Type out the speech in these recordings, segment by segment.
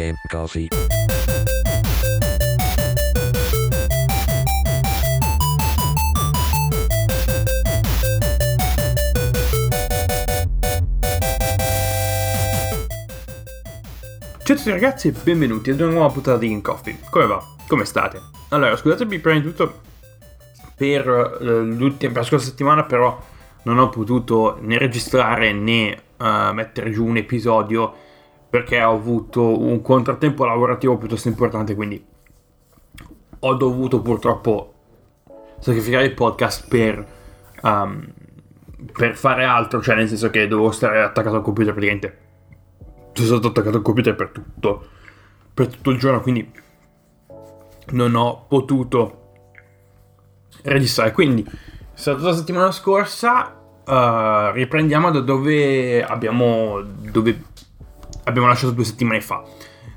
Game Coffee. Ciao a tutti ragazzi e benvenuti ad una nuova puntata di Game Coffee. Come va? Come state? Allora, scusatemi prima di tutto per, eh, l'ultima- per la scorsa settimana, però non ho potuto né registrare né eh, mettere giù un episodio perché ho avuto un contrattempo lavorativo piuttosto importante, quindi ho dovuto purtroppo sacrificare il podcast per, um, per fare altro, cioè nel senso che dovevo stare attaccato al computer praticamente. Sono stato attaccato al computer per tutto, per tutto il giorno, quindi non ho potuto registrare. Quindi, stata la settimana scorsa. eh, riprendiamo da dove abbiamo, dove abbiamo lasciato due settimane fa.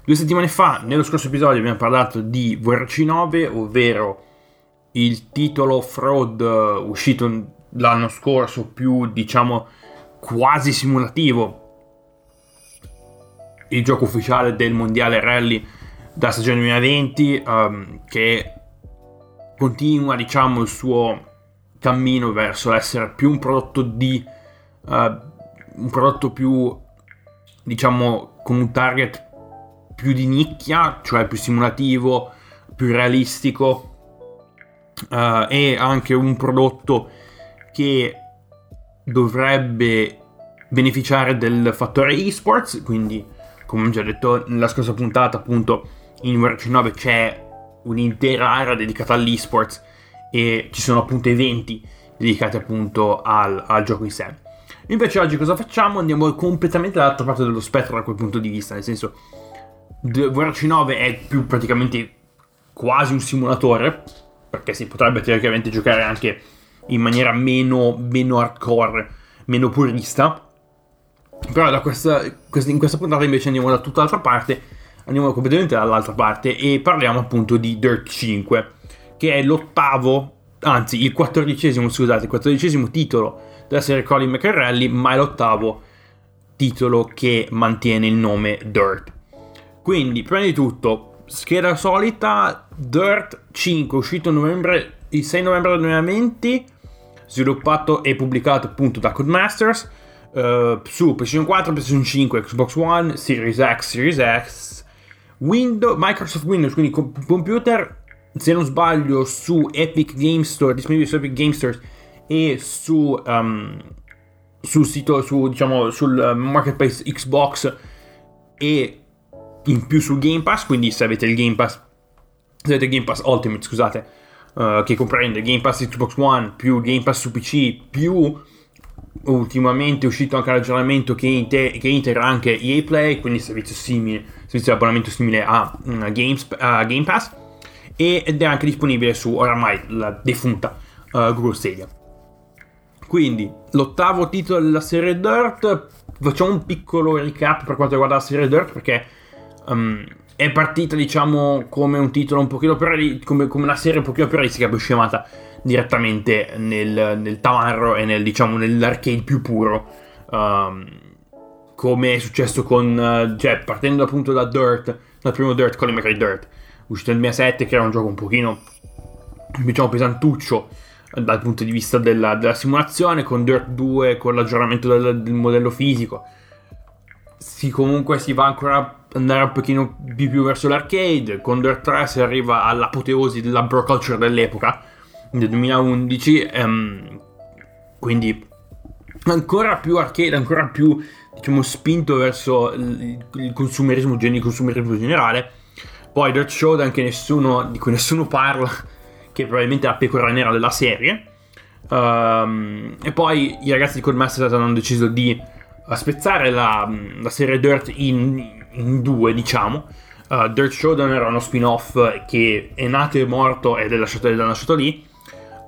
Due settimane fa, nello scorso episodio, abbiamo parlato di VRC9, ovvero il titolo Fraud eh, uscito l'anno scorso, più diciamo quasi simulativo. Il gioco ufficiale del mondiale rally da stagione 2020, ehm, che continua, diciamo, il suo cammino verso l'essere più un prodotto di eh, un prodotto più diciamo con un target più di nicchia, cioè più simulativo, più realistico eh, e anche un prodotto che dovrebbe beneficiare del fattore esports, quindi come ho già detto nella scorsa puntata appunto in Verge 9 c'è un'intera area dedicata all'esports e ci sono appunto eventi dedicati appunto al, al gioco in sé. Invece oggi cosa facciamo? Andiamo completamente dall'altra parte dello spettro da quel punto di vista, nel senso VRC 9 è più praticamente quasi un simulatore, perché si potrebbe teoricamente giocare anche in maniera meno, meno hardcore, meno purista. Però questa- in questa puntata invece andiamo da tutt'altra parte, andiamo completamente dall'altra parte e parliamo appunto di Dirt 5, che è l'ottavo, anzi il quattordicesimo, scusate, il quattordicesimo titolo della serie Colin McRae, ma è l'ottavo titolo che mantiene il nome Dirt. Quindi, prima di tutto, scheda solita, Dirt 5, uscito novembre, il 6 novembre del 2020, sviluppato e pubblicato appunto da Codemasters, eh, su PlayStation 4, PlayStation 5, Xbox One, Series X, Series X, Windows, Microsoft Windows, quindi com- computer, se non sbaglio, su Epic Game Store, disponibile su Epic Game Store e su, um, sul sito, su, diciamo, sul eh, marketplace Xbox e in più sul Game Pass, quindi se avete il Game Pass, se avete Game Pass Ultimate, scusate, eh, che comprende Game Pass Xbox One più Game Pass su PC più ultimamente è uscito anche l'aggiornamento che, inte- che integra anche EA Play, quindi servizio simile, servizio di abbonamento simile a, a Games- a Game Pass ed è anche disponibile su oramai la defunta eh, Google Stadia. Quindi, l'ottavo titolo della serie Dirt. Facciamo un piccolo recap per quanto riguarda la serie Dirt, perché um, è partita, diciamo, come un titolo un pochino più reali- come, come una serie un pochino più realistica, poi è scemata direttamente nel, nel tamarro e nel, diciamo, nell'arcade più puro. Um, come è successo con, eh, cioè, partendo appunto da Dirt, dal primo Dirt, Colin McRae Dirt, uscito nel 2007, che era un gioco un pochino, diciamo, pesantuccio dal punto di vista della, della simulazione, con Dirt 2, con l'aggiornamento del, del modello fisico. Si comunque si va ancora a andare un pochino di più verso l'arcade, con Dirt 3 si arriva all'apoteosi della bro culture dell'epoca, nel 2011, ehm, quindi ancora più arcade, ancora più diciamo spinto verso il, il consumerismo, il consumerismo generale. Poi Dirt Showdown che nessuno, di cui nessuno parla, che probabilmente è la pecora nera della serie. Ehm, e poi i ragazzi di Codemasters hanno deciso di eh, spezzare la, la serie Dirt in, in due, diciamo. Eh, Dirt Showdown era uno spin-off che è nato e morto ed è lasciato, ed è lasciato lì.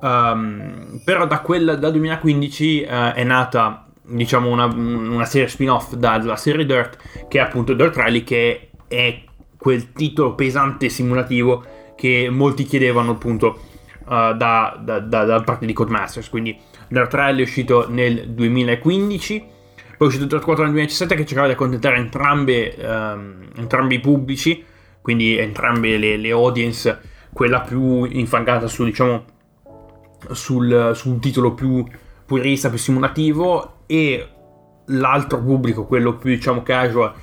Ehm, però da quel dal 2015 eh, è nata diciamo una, una serie spin-off dalla serie Dirt che è appunto Dirt Rally che è quel titolo pesante simulativo che molti chiedevano appunto uh, da, da, da, da parte di Codemasters. Quindi Dirt Rally è uscito nel 2015 Poi è uscito Dirt 4 nel 2017 che cercava di accontentare entrambe, um, entrambi i pubblici, quindi entrambe le, le, audience, quella più infangata su, diciamo, sul, su un titolo più purista, più simulativo, e l'altro pubblico, quello più diciamo casual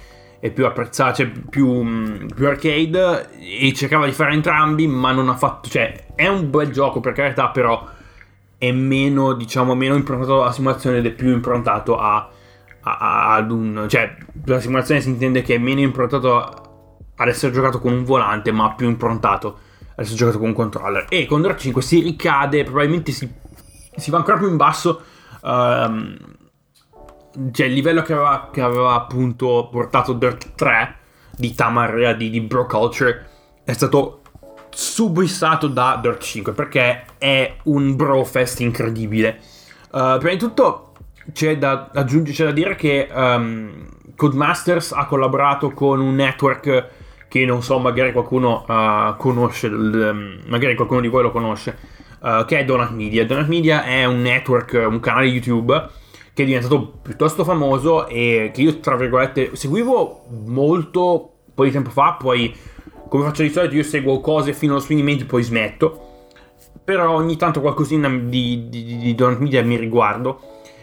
e più apprezzato, cioè più, più, arcade, e cercava di fare entrambi, ma non ha fatto, cioè è un bel gioco per carità, però è meno, diciamo, meno improntato alla simulazione ed è più improntato a, a, ad un... cioè la simulazione si intende che è meno improntato ad essere giocato con un volante, ma più improntato ad essere giocato con un controller. E con Dirt 5 si ricade, probabilmente si, si va ancora più in basso. Um, cioè il livello che aveva, che aveva, appunto portato Dirt 3 di Tamar di, di Bro Culture è stato subissato da Dirt 5 perché è un bro fest incredibile. Uh, prima di tutto c'è da aggiungere, c'è da dire che um, Codemasters ha collaborato con un network che non so, magari qualcuno uh, conosce, um, magari qualcuno di voi lo conosce, uh, che è Donut Media. Donut Media è un network, un canale YouTube che è diventato piuttosto famoso e che io, tra virgolette, seguivo molto un po' di tempo fa, poi come faccio di solito io seguo cose fino allo spegnimento e poi smetto. Però ogni tanto qualcosina di, di, di, di Donut Media mi riguardo.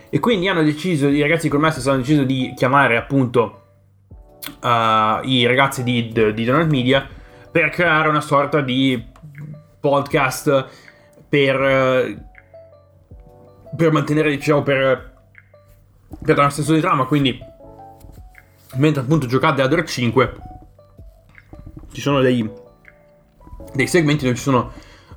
E quindi hanno deciso, i ragazzi di Colmestre hanno deciso di chiamare appunto uh, i ragazzi di, di Donut Media per creare una sorta di podcast per, per mantenere, diciamo, per, per un senso di trama. Quindi, mentre appunto giocate a Dirt 5 ci sono dei, dei segmenti dove ci sono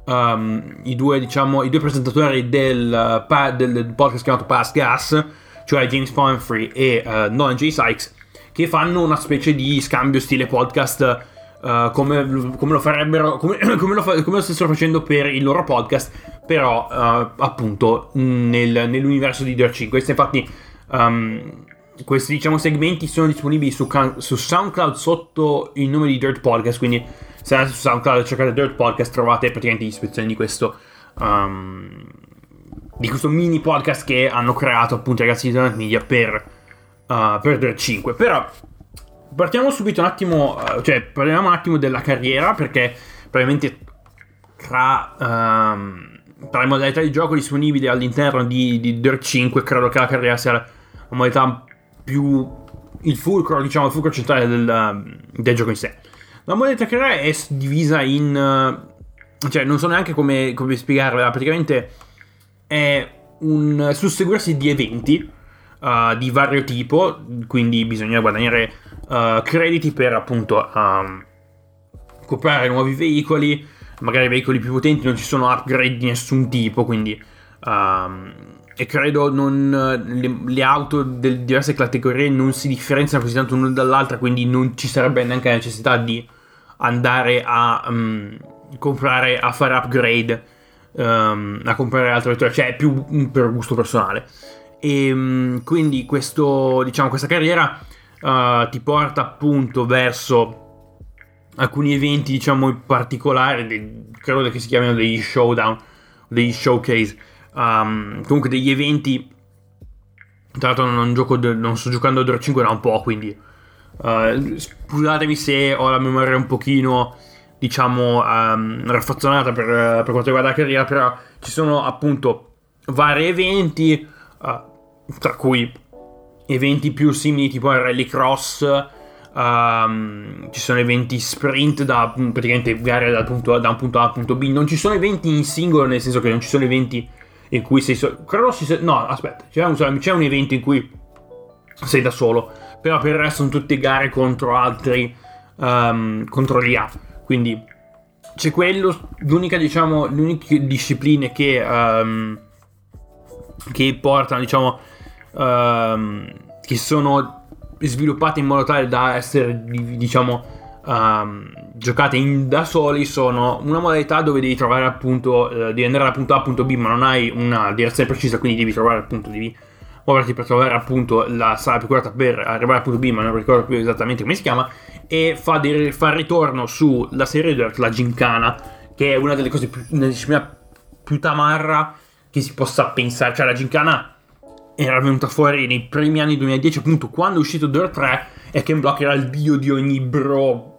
um, i, due, diciamo, i due presentatori del, del, podcast chiamato Past Gas, cioè James Pumphrey e uh, Nolan J. Sykes, che fanno una specie di scambio stile podcast. Uh, come, come, lo farebbero, come, come, lo fa, come, lo stessero facendo per il loro podcast, però uh, appunto nel, nell'universo di Dirt 5. Questo infatti um, questi diciamo, segmenti sono disponibili su, su, SoundCloud sotto il nome di Dirt Podcast. Quindi, se andate su SoundCloud e cercate Dirt Podcast, trovate praticamente l'ispezione di questo. Um, di questo mini podcast che hanno creato appunto i ragazzi di Donut Media per, uh, per Dirt 5. Però partiamo subito un attimo, uh, cioè parliamo un attimo della carriera perché probabilmente tra, um, tra le modalità di gioco disponibili all'interno di, di Dirt 5 credo che la carriera sia modalità più il fulcro, diciamo, il fulcro centrale del, del gioco in sé. La modalità carriera è divisa in... cioè, non so neanche come, come spiegarvela, praticamente è un susseguirsi di eventi uh, di vario tipo, quindi bisogna guadagnare uh, crediti per appunto um, comprare nuovi veicoli, magari veicoli più potenti, non ci sono upgrade di nessun tipo, quindi... Um, e credo non, le, le, auto delle diverse categorie non si differenziano così tanto l'una dall'altra, quindi non ci sarebbe neanche la necessità di andare a um, comprare, a fare upgrade, um, a comprare altre vetture, cioè è più per gusto personale. E um, quindi questo, diciamo, questa carriera uh, ti porta appunto verso alcuni eventi, diciamo, in particolare, credo che si chiamino degli showdown, degli showcase um, comunque degli eventi. Tra l'altro non, gioco, non sto giocando a Dora 5 da un po', quindi uh, scusatemi se ho la memoria un pochino, diciamo, um, raffazzonata per, per, quanto riguarda la carriera, però ci sono appunto vari eventi, uh, tra cui eventi più simili tipo il rallycross, Um, ci sono eventi sprint da praticamente gare punto, da un punto A al punto B. Non ci sono eventi in singolo, nel senso che non ci sono eventi in cui sei solo. No, aspetta, c'è un, c'è un evento in cui sei da solo. Però per il resto sono tutte gare contro altri. Um, contro l'IA. Quindi c'è quello. L'unica, diciamo, le uniche discipline che. Um, che portano, diciamo. Um, che sono sviluppate in modo tale da essere, diciamo um, giocate in, da soli sono una modalità dove devi trovare appunto, uh, devi andare dal punto A al punto B, ma non hai una direzione precisa, quindi devi trovare appunto, devi muoverti per trovare appunto la sala più corretta per arrivare al punto B, ma non ricordo più esattamente come si chiama, e fa, di, fa ritorno sulla serie Dirt, la gincana, che è una delle cose più, una disciplina più tamarra che si possa pensare, cioè la gincana era venuta fuori nei primi anni 2010, appunto quando è uscito Dirt 3, e Ken Block era il dio di ogni bro,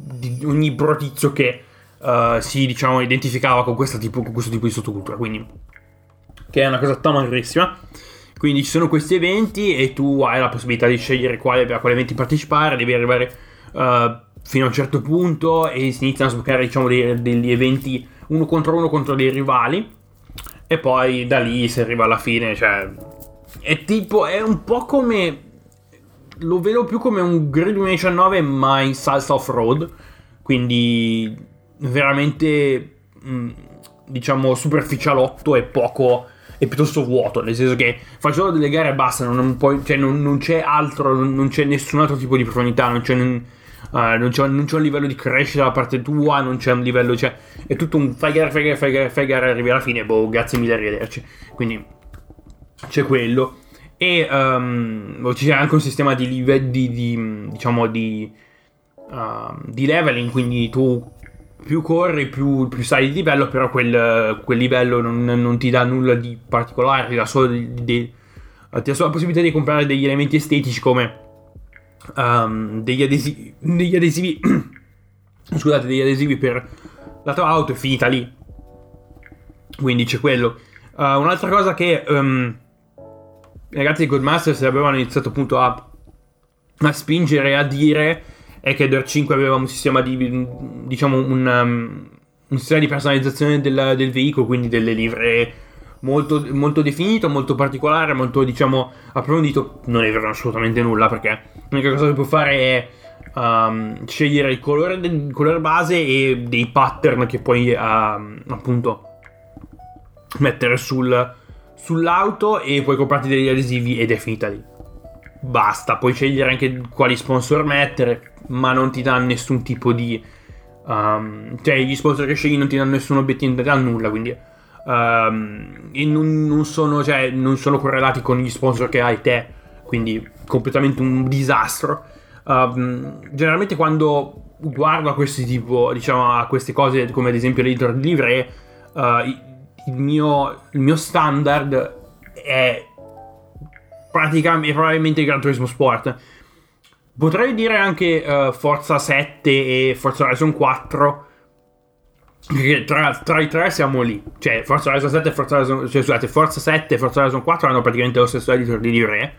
di ogni bro tizio che uh, si, diciamo, identificava con, tipo, con, questo tipo di sottocultura, quindi, che è una cosa tamarrissima. Quindi ci sono questi eventi e tu hai la possibilità di scegliere quale, a quali eventi partecipare, devi arrivare uh, fino a un certo punto e si iniziano a sbloccare diciamo, dei, degli eventi uno contro uno contro dei rivali e poi da lì si arriva alla fine, cioè è tipo, è un po' come lo vedo più come un Grid 2019 ma in salsa off-road, quindi veramente mm, diciamo superficialotto e poco è piuttosto vuoto, nel senso che fai solo delle gare e basta, non, puoi, cioè non, non, c'è altro, non, c'è nessun altro tipo di profondità, non c'è, uh, non, c'è, c'è, un livello di crescita da parte tua, non c'è un livello, cioè è tutto un fai gare, fai gare, fai gare, fai gare, arrivi alla fine, boh, grazie mille, arrivederci. Quindi c'è quello. E um, c'è anche un sistema di, live, di, di diciamo di, uh, di leveling, quindi tu più corri, più, più sai di livello, però quel, quel livello non, non, ti dà nulla di particolare, ti dà solo, di, di, ti dà solo la possibilità di comprare degli elementi estetici come um, degli adesivi, degli adesivi scusate, degli adesivi per la tua auto è finita lì. Quindi c'è quello. Uh, un'altra cosa che um, i ragazzi di Godmasters avevano iniziato appunto a, a spingere a dire è che Dirt 5 aveva un sistema di, diciamo, un, um, un sistema di personalizzazione del, del, veicolo, quindi delle livree molto, molto definito, molto particolare, molto, diciamo, approfondito. Non è vero assolutamente nulla, perché l'unica cosa che puoi fare è um, scegliere il colore, il colore, base e dei pattern che puoi, um, appunto, mettere sul, sull'auto e puoi comprarti degli adesivi ed è finita lì. Basta, puoi scegliere anche quali sponsor mettere, ma non ti dà nessun tipo di... Um, cioè gli sponsor che scegli non ti danno nessun obiettivo, non ti danno nulla, quindi... Um, e non, non, sono, cioè, non sono correlati con gli sponsor che hai te, quindi completamente un disastro. Um, generalmente quando guardo a questi tipo, diciamo, a queste cose, come ad esempio l'editor di livree, uh, il, mio, il mio standard è praticamente probabilmente il Gran Turismo Sport Potrei dire anche uh, Forza 7 e Forza Horizon 4. Perché tra, tra, i tre siamo lì. Cioè, Forza Horizon 7 e Forza Horizon, cioè, scusate, Forza 7 e Forza Horizon 4 hanno praticamente lo stesso editor di livree.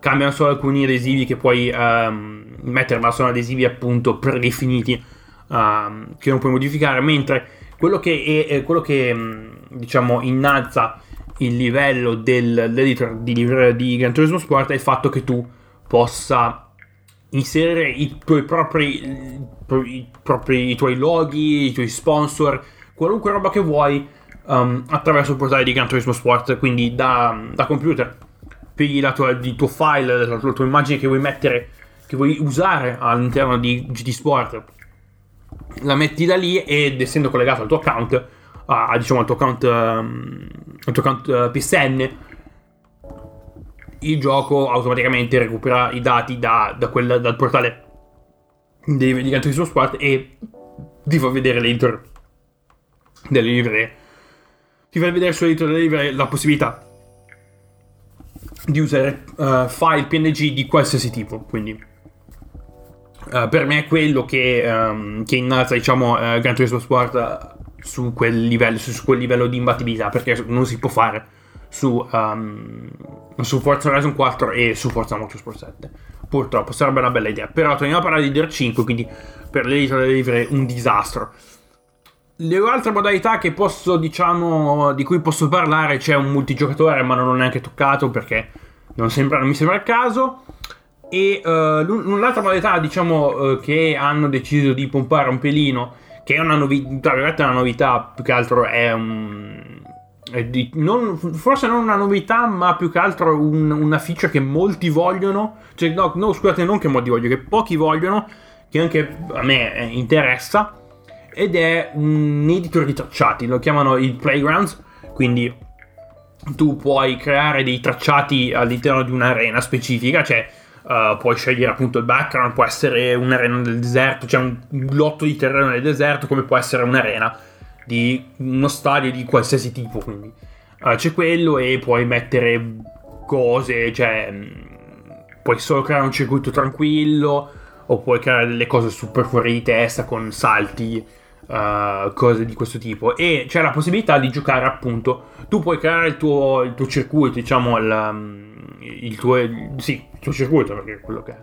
Cambiano solo alcuni adesivi che puoi um, mettere, ma sono adesivi appunto predefiniti um, che non puoi modificare. Mentre quello che, è, è quello che um, diciamo innalza il livello dell'editor di, di Gran Turismo Sport è il fatto che tu possa inserire i tuoi propri, i, propri, i tuoi loghi, i tuoi sponsor, qualunque roba che vuoi um, attraverso il portale di Gran Turismo Sport, quindi da, da computer. Pigli tua, il tuo file, la la tua, immagine che vuoi mettere, che vuoi usare all'interno di GT Sport, la metti da lì ed essendo collegato al tuo account, a, diciamo al tuo account, um, al tuo account uh, PSN, il gioco automaticamente recupera i dati da, da quel, dal portale di, di Gran Turismo Sport e ti fa vedere l'editor delle livree. Ti fa vedere sull'editor delle livree la possibilità di usare uh, file PNG di qualsiasi tipo. Quindi uh, per me è quello che, um, che innalza diciamo, uh, Gran Turismo Sport su quel livello, su, su quel livello di imbattibilità perché non si può fare su, um, su Forza Horizon 4 e su Forza Motorsport 7. Purtroppo sarebbe una bella idea. Però torniamo a parlare di Dirt 5, quindi per l'editor delle livre un disastro. Le altre modalità che posso, diciamo, di cui posso parlare, c'è un multigiocatore, ma non ho neanche toccato perché non, sembra, non mi sembra il caso. E uh, un'altra modalità, diciamo, uh, che hanno deciso di pompare un pelino, che è una novità, una novità, più che altro è un, di, non, forse non una novità, ma più che altro un, una feature che molti vogliono. Cioè, no, no, scusate, non che molti vogliono, che pochi vogliono, che anche a me eh, interessa. Ed è un editor di tracciati, lo chiamano il Playgrounds. Quindi tu puoi creare dei tracciati all'interno di un'arena specifica, cioè uh, puoi scegliere appunto il background, può essere un'arena nel deserto, cioè un lotto di terreno nel deserto, come può essere un'arena di uno stadio di qualsiasi tipo. Quindi uh, c'è quello e puoi mettere cose, cioè mm, puoi solo creare un circuito tranquillo o puoi creare delle cose super fuori di testa con salti, uh, cose di questo tipo. E c'è la possibilità di giocare appunto, tu puoi creare il tuo, il tuo circuito, diciamo, il, mm, il tuo, sì, il tuo circuito perché è quello che è.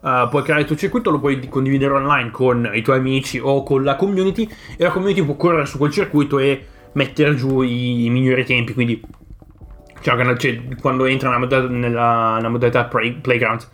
Uh, puoi creare il tuo circuito, lo puoi condividere online con i tuoi amici o con la community e la community può correre su quel circuito e mettere giù i, migliori tempi. Quindi, cioè, cioè, quando entra nella modalità, nella, nella modalità play, playground,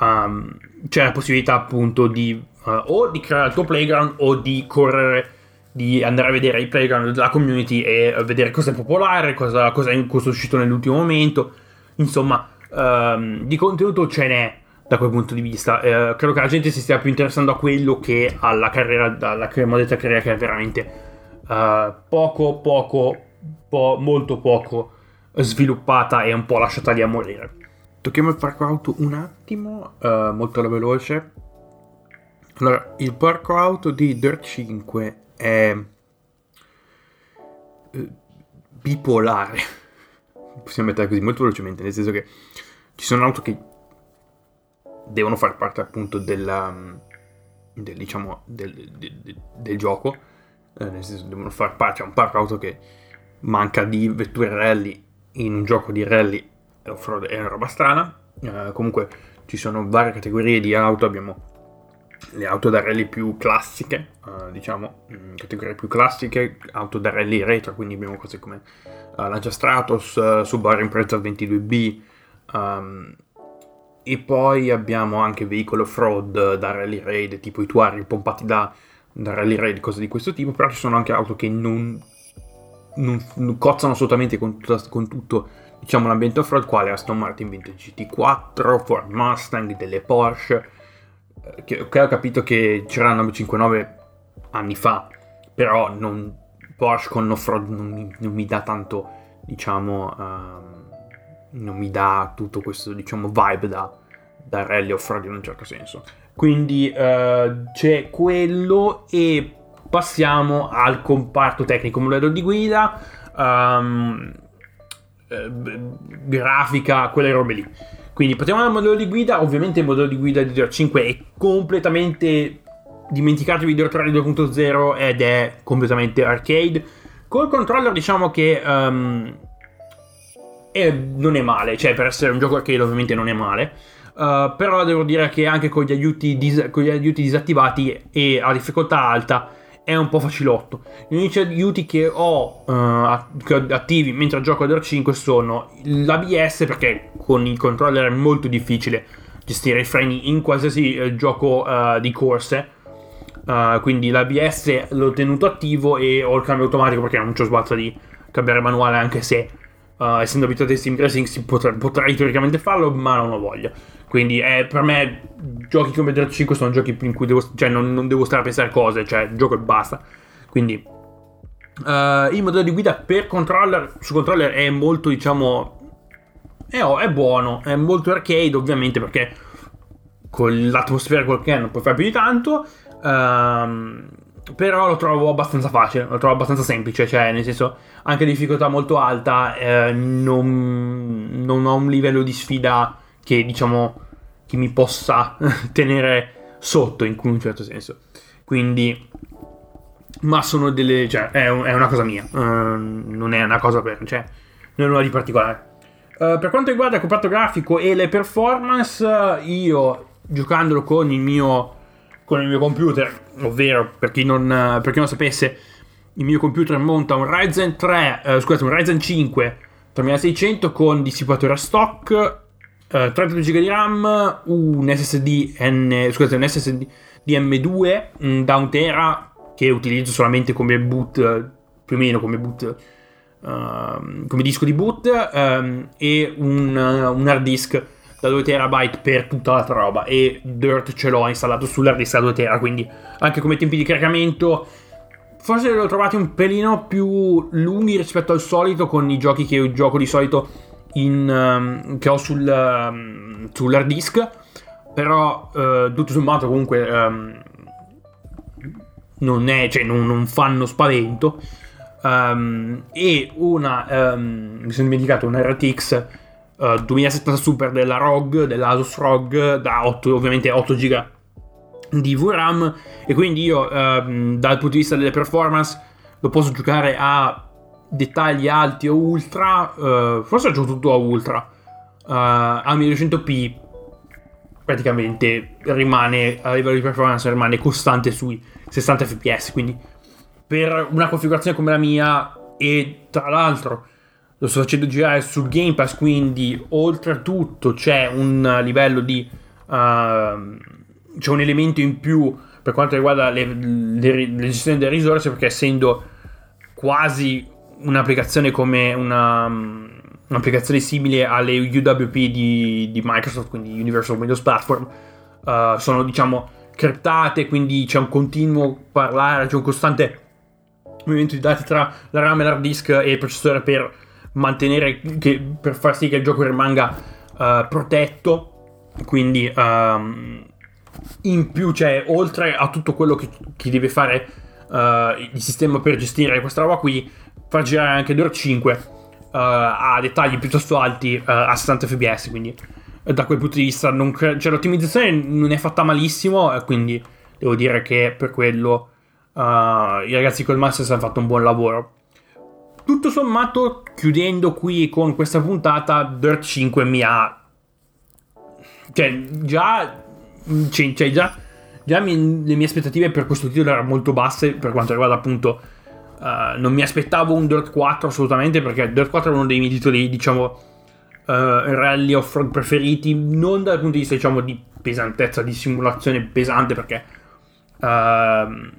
um, c'è la possibilità appunto di uh, o di creare il tuo playground o di correre, di andare a vedere i playground della community e vedere cosa è popolare, cosa, cosa è uscito nell'ultimo momento. Insomma, um, di contenuto ce n'è da quel punto di vista. Eh, credo che la gente si stia più interessando a quello che alla carriera, alla modalità carriera che è veramente uh, poco, poco, po- molto poco sviluppata e un po' lasciata lì a morire. Tocchiamo il parco auto un attimo, uh, molto alla veloce. Allora, il parco auto di Dirt 5 è uh, bipolare. Possiamo mettere così molto velocemente, nel senso che ci sono auto che devono fare parte appunto della, del, diciamo, del, del, del gioco eh, nel senso devono far parte, c'è un parco auto che manca di vetture rally in un gioco di rally è una roba strana. Eh, comunque ci sono varie categorie di auto, abbiamo le auto da rally più classiche, eh, diciamo, mm, categorie più classiche, auto da rally retro, quindi abbiamo cose come uh, Lancia Stratos, uh, Subaru Impreza 22B, um, e poi abbiamo anche veicolo fraud da rally raid, tipo i Tuareg pompati da da rally raid, cose di questo tipo, però ci sono anche auto che non, non, non cozzano assolutamente con, tutta, con tutto diciamo, l'ambiente off-road, quale Aston Martin Vintage GT4, Ford Mustang, delle Porsche, che, che ho capito che c'era la 959 anni fa, però non, Porsche con off-road non mi, non mi dà tanto, diciamo, um, non mi dà tutto questo, diciamo, vibe da, da rally off-road in un certo senso. Quindi uh, c'è quello e passiamo al comparto tecnico, modello di guida, um, eh, grafica, quelle robe lì. Quindi partiamo dal modello di guida, ovviamente il modello di guida di Dirt 5 è completamente dimenticatevi di Dirt Rally 2.0 ed è completamente arcade. Col controller diciamo che um, è, non è male, cioè per essere un gioco arcade ovviamente non è male. Uh, però devo dire che anche con gli, aiuti dis- con gli aiuti disattivati e a difficoltà alta è un po' facilotto. Gli unici aiuti che ho uh, attivi mentre gioco a Dirt 5 sono l'ABS perché con il controller è molto difficile gestire i freni in qualsiasi eh, gioco uh, di corse. Uh, quindi l'ABS l'ho tenuto attivo e ho il cambio automatico perché non c'ho sbalza di cambiare manuale anche se essendo abituato ai sim racing potrei, potrei teoricamente farlo ma non ho voglia. Quindi eh, per me giochi come Dirt 5 sono giochi in cui devo, cioè, non, non, devo stare a pensare cose, cioè gioco e basta. Quindi uh, il modello di guida per controller su controller è molto, diciamo, è, è buono, è molto arcade ovviamente perché con l'atmosfera quel che è non puoi fare più di tanto. Uh, però lo trovo abbastanza facile, lo trovo abbastanza semplice, cioè nel senso anche difficoltà molto alta, eh, non, non ho un livello di sfida che diciamo che mi possa tenere sotto in un certo senso. Quindi, ma sono delle, cioè, è, è una cosa mia, uh, non è una cosa per, cioè, non è nulla di particolare. Uh, per quanto riguarda il comparto grafico e le performance, io giocandolo con il mio, con il mio computer, ovvero per chi non, per chi non sapesse, il mio computer monta un Ryzen 3, uh, scusate, un Ryzen 5 3600 con dissipatore a stock eh, 32 GB di RAM, un SSD, N, scusate, un SSD M2 mm, da 1 tera che utilizzo solamente come boot, più o meno come boot, uh, come disco di boot, um, e un, uh, un hard disk da 2 terabyte per tutta l'altra roba e Dirt ce l'ho installato disk da 2 tera quindi anche come tempi di caricamento forse li ho trovati un pelino più lunghi rispetto al solito con i giochi che gioco di solito in, um, che ho sul, um, sull'hard disk, però uh, tutto sommato comunque um, non, è, cioè, non, non fanno spavento. e una, mi sono dimenticato, un RTX uh, 2070 Super della ROG, dell'Asus ROG, da 8, ovviamente 8 GB di VRAM e quindi io uh, dal punto di vista delle performance lo posso giocare a dettagli alti o ultra, uh, forse gioco tutto a ultra, a 1200p praticamente rimane a livello di performance rimane costante sui 60 fps quindi per una configurazione come la mia e tra l'altro lo sto facendo girare sul Game Pass, quindi oltretutto c'è un livello di... Uh, c'è un elemento in più per quanto riguarda le, le, le gestioni delle risorse, perché essendo quasi un'applicazione come una, un'applicazione simile alle UWP di, di Microsoft, quindi Universal Windows Platform, uh, sono diciamo criptate, quindi c'è un continuo parlare, c'è un costante movimento di dati tra la RAM e l'hard disk e il processore per mantenere, che, per far sì che il gioco rimanga uh, protetto. Quindi um, in più c'è, oltre a tutto quello che, che deve fare uh, il sistema per gestire questa roba qui, far girare anche Dirt 5 uh, a dettagli piuttosto alti a 60 fps. Quindi da quel punto di vista cre- cioè, l'ottimizzazione non è fatta malissimo, quindi devo dire che per quello i ragazzi col Masters hanno fatto un buon lavoro tutto sommato, chiudendo qui con questa puntata, Dirt 5 mi ha. Cioè, già. Cioè, cioè già. Già mi, le mie aspettative per questo titolo erano molto basse per quanto riguarda appunto. Uh, non mi aspettavo un Dirt 4 assolutamente perché Dirt 4 è uno dei miei titoli, diciamo. Uh, rally off-road preferiti, non dal punto di vista, diciamo, di pesantezza, di simulazione pesante perché. Uh,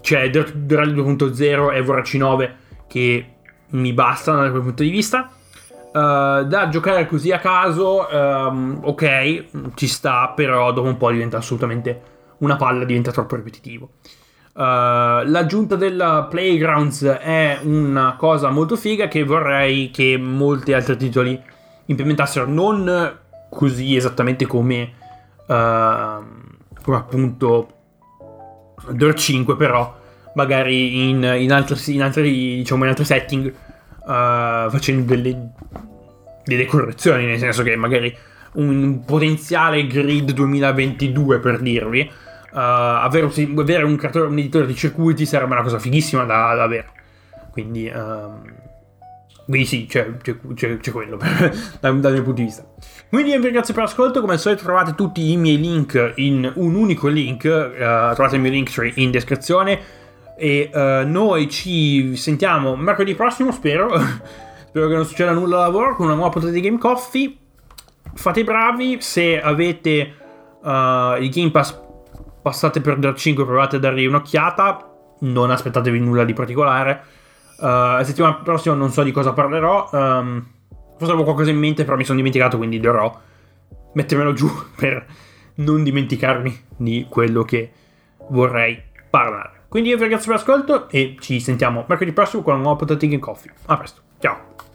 c'è Dirt Rally 2.0 e VRC 9 che mi bastano da quel punto di vista. Uh, da giocare così a caso, um, ok, ci sta, però dopo un po' diventa assolutamente una palla, diventa troppo ripetitivo. Uh, l'aggiunta della Playgrounds è una cosa molto figa che vorrei che molti altri titoli implementassero, non così esattamente come, uh, come appunto Dirt 5, però magari in, in, altri, in, altri, diciamo, in altri setting uh, facendo delle, delle correzioni, nel senso che magari un potenziale grid 2022 per dirvi, uh, avere, avere un, creatore, un, editore di circuiti sarebbe una cosa fighissima da, da avere. Quindi, um, quindi sì, c'è, c'è, c'è, quello dal, dal mio punto di vista. Quindi vi ringrazio per l'ascolto, come al solito trovate tutti i miei link in un unico link, uh, trovate il mio link in descrizione e uh, noi ci sentiamo mercoledì prossimo, spero. spero che non succeda nulla al lavoro con una nuova puntata di Game Coffee. Fate bravi, se avete uh, il Game Pass passate per Dirt 5 provate a dargli un'occhiata. Non aspettatevi nulla di particolare. Uh, la settimana prossima non so di cosa parlerò. Um, forse avevo qualcosa in mente, però mi sono dimenticato, quindi dovrò mettermelo giù per non dimenticarmi di quello che vorrei parlare. Quindi io vi ringrazio per l'ascolto e ci sentiamo mercoledì prossimo con una puntata di Game Coffee. A presto, ciao!